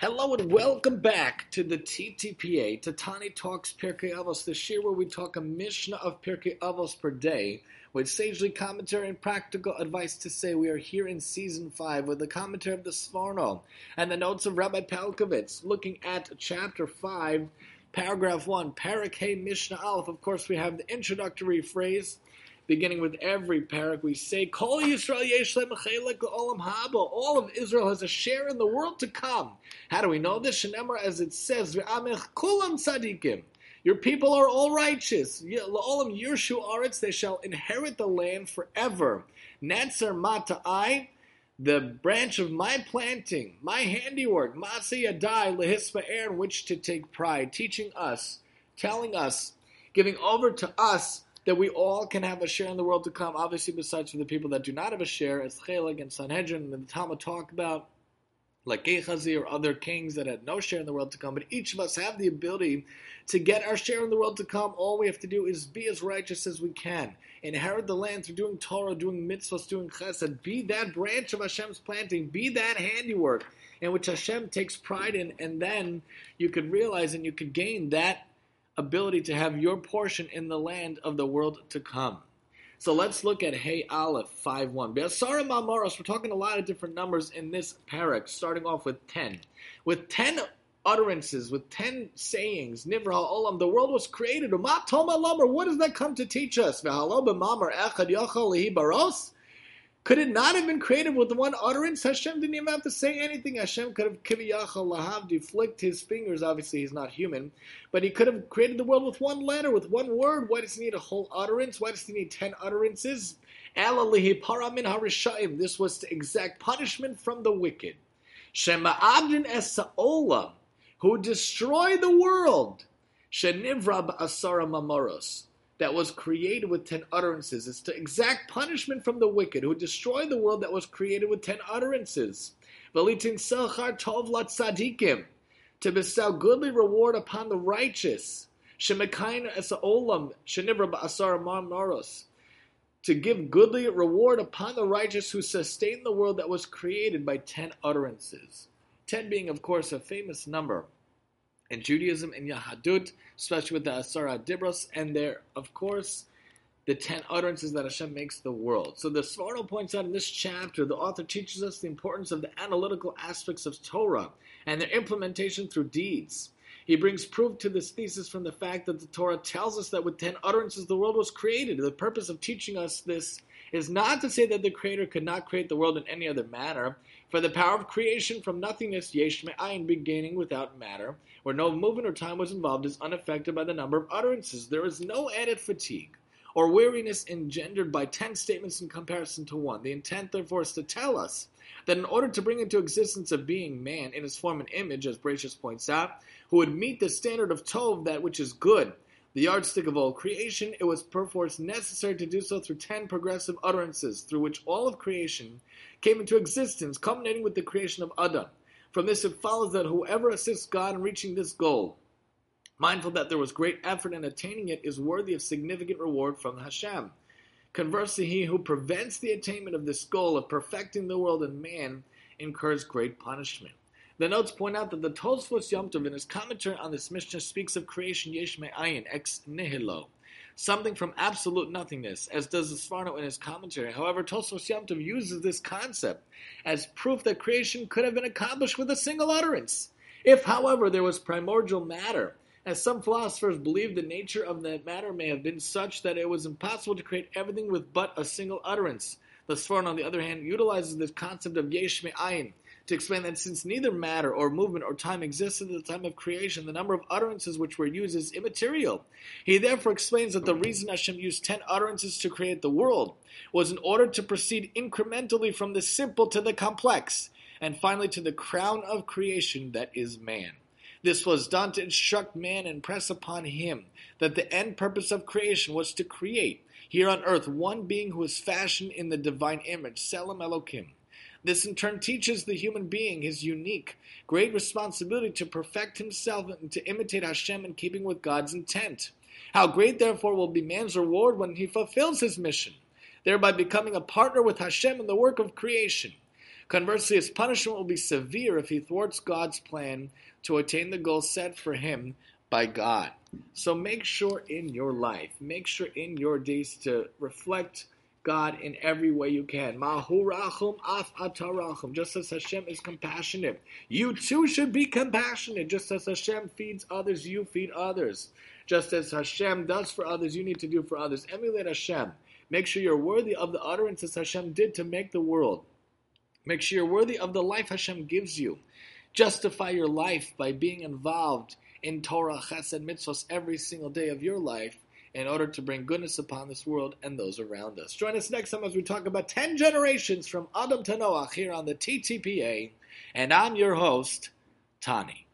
Hello and welcome back to the TTPA, Tatani Talks Pirkei Avos, this year where we talk a Mishnah of Pirkei Avos per day, with sagely commentary and practical advice to say we are here in season 5 with the commentary of the Sforno and the notes of Rabbi Pelcovitz, looking at chapter 5, paragraph 1, Parak Hey Mishnah Aleph. Of course, we have the introductory phrase beginning with every parak, we say, Kol Yisrael olam haba. All of Israel has a share in the world to come. How do we know this? Shenemar, as it says, kulam. Your people are all righteous. Olam yirshu aretz, they shall inherit the land forever. Netzer mata'ai, the branch of my planting, my handiwork, Masi Yadai, Lehispa Aaron, which to take pride, teaching us, telling us, giving over to us that we all can have a share in the world to come. Obviously, besides for the people that do not have a share, as Chelek and Sanhedrin and the Talmud talk about, like Gehazi or other kings that had no share in the world to come. But each of us have the ability to get our share in the world to come. All we have to do is be as righteous as we can. Inherit the land through doing Torah, doing mitzvahs, doing chesed. Be that branch of Hashem's planting. Be that handiwork in which Hashem takes pride in. And then you could realize and you could gain that ability to have your portion in the land of the world to come. So let's look at Hey Aleph 5 1. Be'asara we're talking a lot of different numbers in this parak, starting off with 10. With 10 utterances, with 10 sayings, Nivra Olam, the world was created. What does that come to teach us? Could it not have been created with one utterance? Hashem didn't even have to say anything. Hashem could have kiviyachal lahavdi flicked his fingers. Obviously, he's not human, but he could have created the world with one letter, with one word. Why does he need a whole utterance? Why does he need ten utterances? Alalihi paramin harishaim. This was to exact punishment from the wicked. Shema abdin esaola, who destroyed the world. Shenivra asara mamoros that was created with ten utterances. It's to exact punishment from the wicked who destroyed the world that was created with ten utterances. To bestow goodly reward upon the righteous. To give goodly reward upon the righteous who sustain the world that was created by ten utterances. Ten being, of course, a famous number in Judaism and Yahadut, especially with the Asara Dibros, and there, of course, the ten utterances that Hashem makes the world. So the Sforno points out in this chapter, the author teaches us the importance of the analytical aspects of Torah and their implementation through deeds. He brings proof to this thesis from the fact that the Torah tells us that with ten utterances the world was created. The purpose of teaching us this is not to say that the Creator could not create the world in any other manner, for the power of creation from nothingness, yesh me'ayin, beginning without matter, where no movement or time was involved, is unaffected by the number of utterances. There is no added fatigue or weariness engendered by ten statements in comparison to one. The intent, therefore, is to tell us that in order to bring into existence a being, man, in his form and image, as Bereishis points out, who would meet the standard of Tov, that which is good, the yardstick of all creation, it was perforce necessary to do so through ten progressive utterances, through which all of creation came into existence, culminating with the creation of Adam. From this, it follows that whoever assists God in reaching this goal, mindful that there was great effort in attaining it, is worthy of significant reward from Hashem. Conversely, he who prevents the attainment of this goal of perfecting the world and man incurs great punishment. The notes point out that the Tosfos Yom Tov in his commentary on this Mishnah speaks of creation yesh me'ayin ex nihilo, something from absolute nothingness, as does the Sforno in his commentary. However, Tosfos Yom Tov uses this concept as proof that creation could have been accomplished with a single utterance. If, however, there was primordial matter, as some philosophers believe the nature of that matter may have been such that it was impossible to create everything with but a single utterance. The Sforno, on the other hand, utilizes this concept of yesh me'ayin, to explain that since neither matter or movement or time existed at the time of creation, the number of utterances which were used is immaterial. He therefore explains that the reason Hashem used ten utterances to create the world was in order to proceed incrementally from the simple to the complex, and finally to the crown of creation that is man. This was done to instruct man and press upon him that the end purpose of creation was to create here on earth one being who is fashioned in the divine image, Tzelem Elohim. This in turn teaches the human being his unique, great responsibility to perfect himself and to imitate Hashem in keeping with God's intent. How great, therefore, will be man's reward when he fulfills his mission, thereby becoming a partner with Hashem in the work of creation. Conversely, his punishment will be severe if he thwarts God's plan to attain the goal set for him by God. So make sure in your life, make sure in your days to reflect God in every way you can. Mahurachum af atarachum. Just as Hashem is compassionate, you too should be compassionate. Just as Hashem feeds others, you feed others. Just as Hashem does for others, you need to do for others. Emulate Hashem. Make sure you're worthy of the utterances Hashem did to make the world. Make sure you're worthy of the life Hashem gives you. Justify your life by being involved in Torah, Chesed, Mitzvahs every single day of your life in order to bring goodness upon this world and those around us. Join us next time as we talk about 10 generations from Adam to Noah here on the TTPA. And I'm your host, Tani.